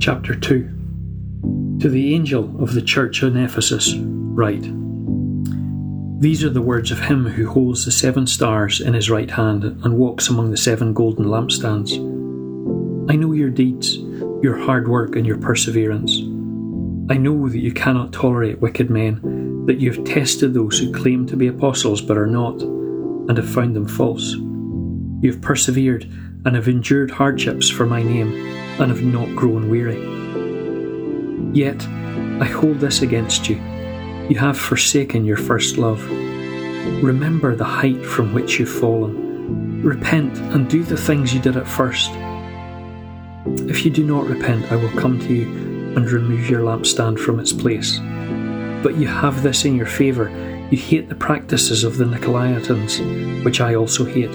Chapter 2 To the angel of the church in Ephesus, write These are the words of him who holds the seven stars in his right hand and walks among the seven golden lampstands. I know your deeds, your hard work, and your perseverance. I know that you cannot tolerate wicked men, that you have tested those who claim to be apostles but are not, and have found them false. You have persevered and have endured hardships for my name, and have not grown weary. Yet I hold this against you you have forsaken your first love. Remember the height from which you've fallen. Repent and do the things you did at first. If you do not repent, I will come to you and remove your lampstand from its place. But you have this in your favour you hate the practices of the Nicolaitans, which I also hate.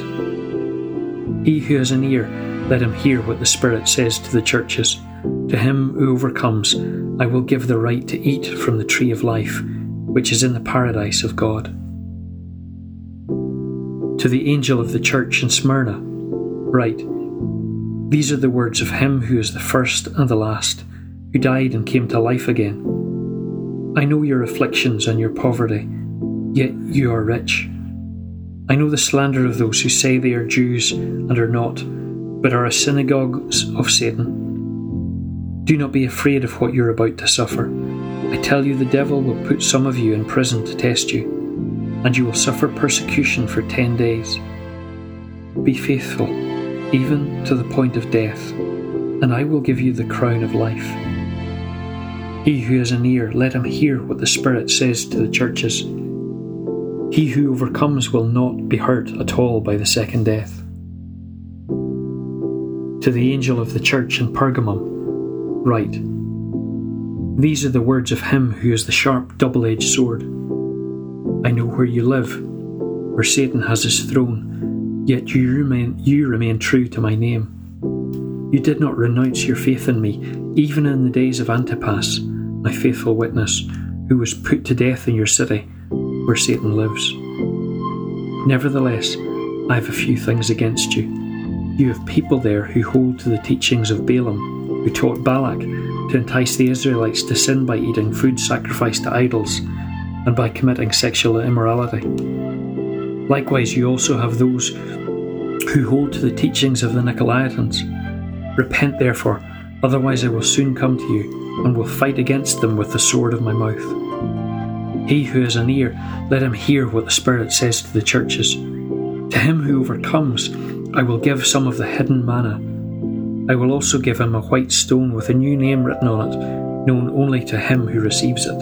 He who has an ear, let him hear what the Spirit says to the churches. To him who overcomes, I will give the right to eat from the tree of life, which is in the paradise of God. To the angel of the church in Smyrna, write These are the words of him who is the first and the last, who died and came to life again. I know your afflictions and your poverty yet you are rich. I know the slander of those who say they are Jews and are not, but are a synagogue of Satan. Do not be afraid of what you're about to suffer. I tell you, the devil will put some of you in prison to test you, and you will suffer persecution for ten days. Be faithful, even to the point of death, and I will give you the crown of life. He who has an ear, let him hear what the Spirit says to the churches. He who overcomes will not be hurt at all by the second death. To the angel of the church in Pergamum, write These are the words of him who is the sharp double edged sword. I know where you live, where Satan has his throne, yet you remain, you remain true to my name. You did not renounce your faith in me, even in the days of Antipas, my faithful witness, who was put to death in your city where Satan lives. Nevertheless, I have a few things against you. You have people there who hold to the teachings of Balaam, who taught Balak to entice the Israelites to sin by eating food sacrificed to idols and by committing sexual immorality. Likewise, you also have those who hold to the teachings of the Nicolaitans. Repent, therefore, otherwise I will soon come to you and will fight against them with the sword of my mouth. He who has an ear, let him hear what the Spirit says to the churches. To him who overcomes, I will give some of the hidden manna. I will also give him a white stone with a new name written on it, known only to him who receives it.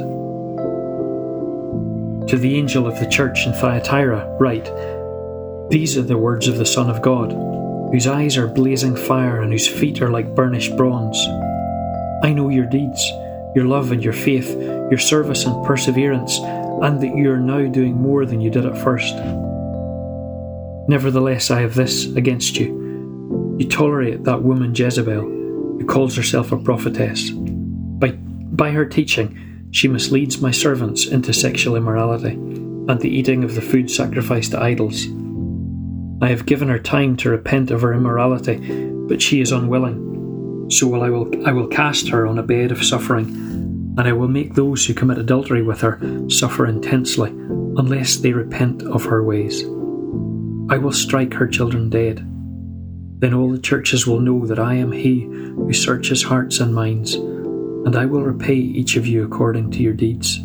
To the angel of the church in Thyatira, write These are the words of the Son of God, whose eyes are blazing fire and whose feet are like burnished bronze. I know your deeds your love and your faith, your service and perseverance, and that you are now doing more than you did at first. Nevertheless, I have this against you. You tolerate that woman Jezebel, who calls herself a prophetess. By, by her teaching, she misleads my servants into sexual immorality and the eating of the food sacrificed to idols. I have given her time to repent of her immorality, but she is unwilling. So I will I will cast her on a bed of suffering, and I will make those who commit adultery with her suffer intensely, unless they repent of her ways. I will strike her children dead. Then all the churches will know that I am he who searches hearts and minds, and I will repay each of you according to your deeds.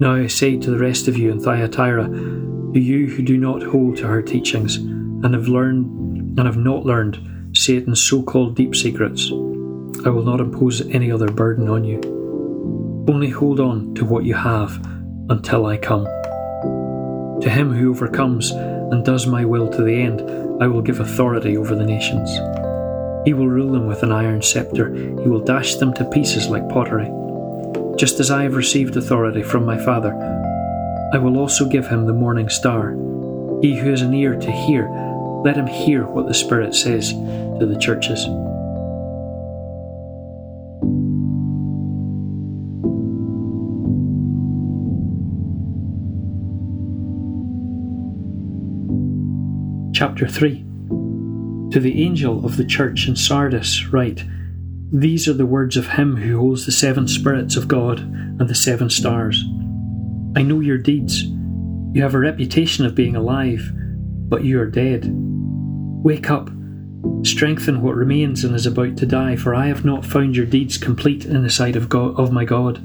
Now I say to the rest of you in Thyatira, to you who do not hold to her teachings, and have learned and have not learned Satan's so called deep secrets, I will not impose any other burden on you. Only hold on to what you have until I come. To him who overcomes and does my will to the end, I will give authority over the nations. He will rule them with an iron scepter, he will dash them to pieces like pottery. Just as I have received authority from my Father, I will also give him the morning star. He who has an ear to hear, let him hear what the Spirit says to the churches. Chapter 3 To the angel of the church in Sardis, write These are the words of him who holds the seven spirits of God and the seven stars. I know your deeds. You have a reputation of being alive, but you are dead. Wake up, strengthen what remains and is about to die, for I have not found your deeds complete in the sight of God of my God.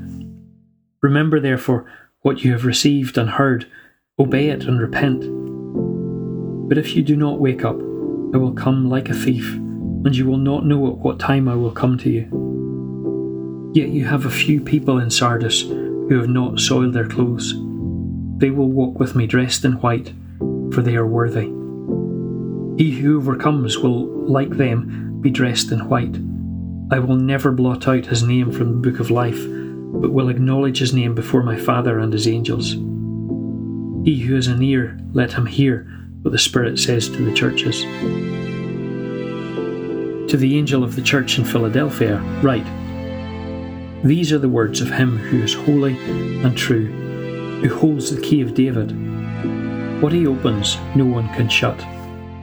Remember therefore what you have received and heard, obey it and repent. But if you do not wake up, I will come like a thief and you will not know at what time I will come to you. Yet you have a few people in Sardis who have not soiled their clothes. They will walk with me dressed in white, for they are worthy. He who overcomes will, like them, be dressed in white. I will never blot out his name from the book of life, but will acknowledge his name before my Father and his angels. He who has an ear, let him hear what the Spirit says to the churches. To the angel of the church in Philadelphia, write These are the words of him who is holy and true, who holds the key of David. What he opens, no one can shut,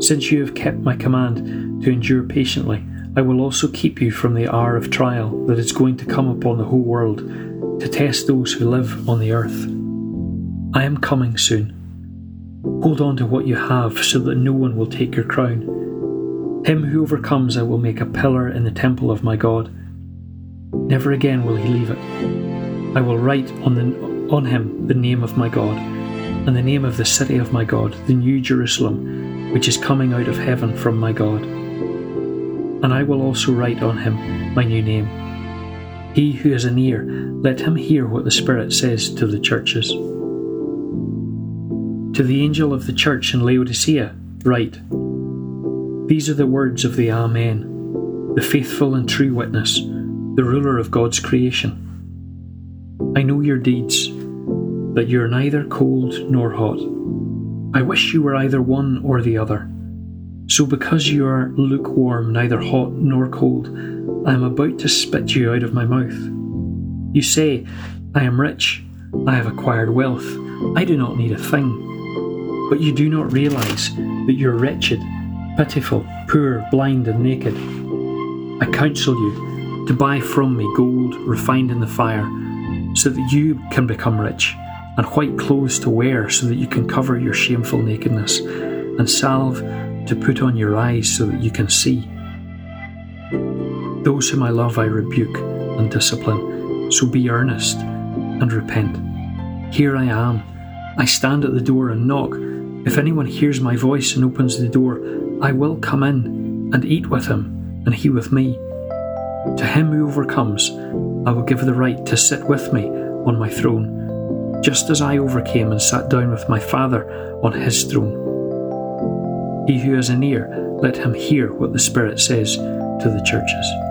Since you have kept my command to endure patiently, I will also keep you from the hour of trial that is going to come upon the whole world to test those who live on the earth. I am coming soon. Hold on to what you have so that no one will take your crown. Him who overcomes I will make a pillar in the temple of my God. Never again will he leave it. I will write on, the, on him the name of my God, and the name of the city of my God, the new Jerusalem, which is coming out of heaven from my God. And I will also write on him my new name. He who has an ear, let him hear what the Spirit says to the churches. To the angel of the church in Laodicea, write These are the words of the Amen, the faithful and true witness the ruler of God's creation. I know your deeds, that you are neither cold nor hot. I wish you were either one or the other. So, because you are lukewarm, neither hot nor cold, I am about to spit you out of my mouth. You say, I am rich, I have acquired wealth, I do not need a thing. But you do not realize that you are wretched, pitiful, poor, blind, and naked. I counsel you to buy from me gold refined in the fire, so that you can become rich, and white clothes to wear, so that you can cover your shameful nakedness, and salve to put on your eyes, so that you can see. Those whom I love I rebuke and discipline, so be earnest and repent. Here I am. I stand at the door and knock. If anyone hears my voice and opens the door, I will come in and eat with him, and he with me. To him who overcomes, I will give the right to sit with me on my throne, just as I overcame and sat down with my Father on his throne. He who has an ear, let him hear what the Spirit says to the churches.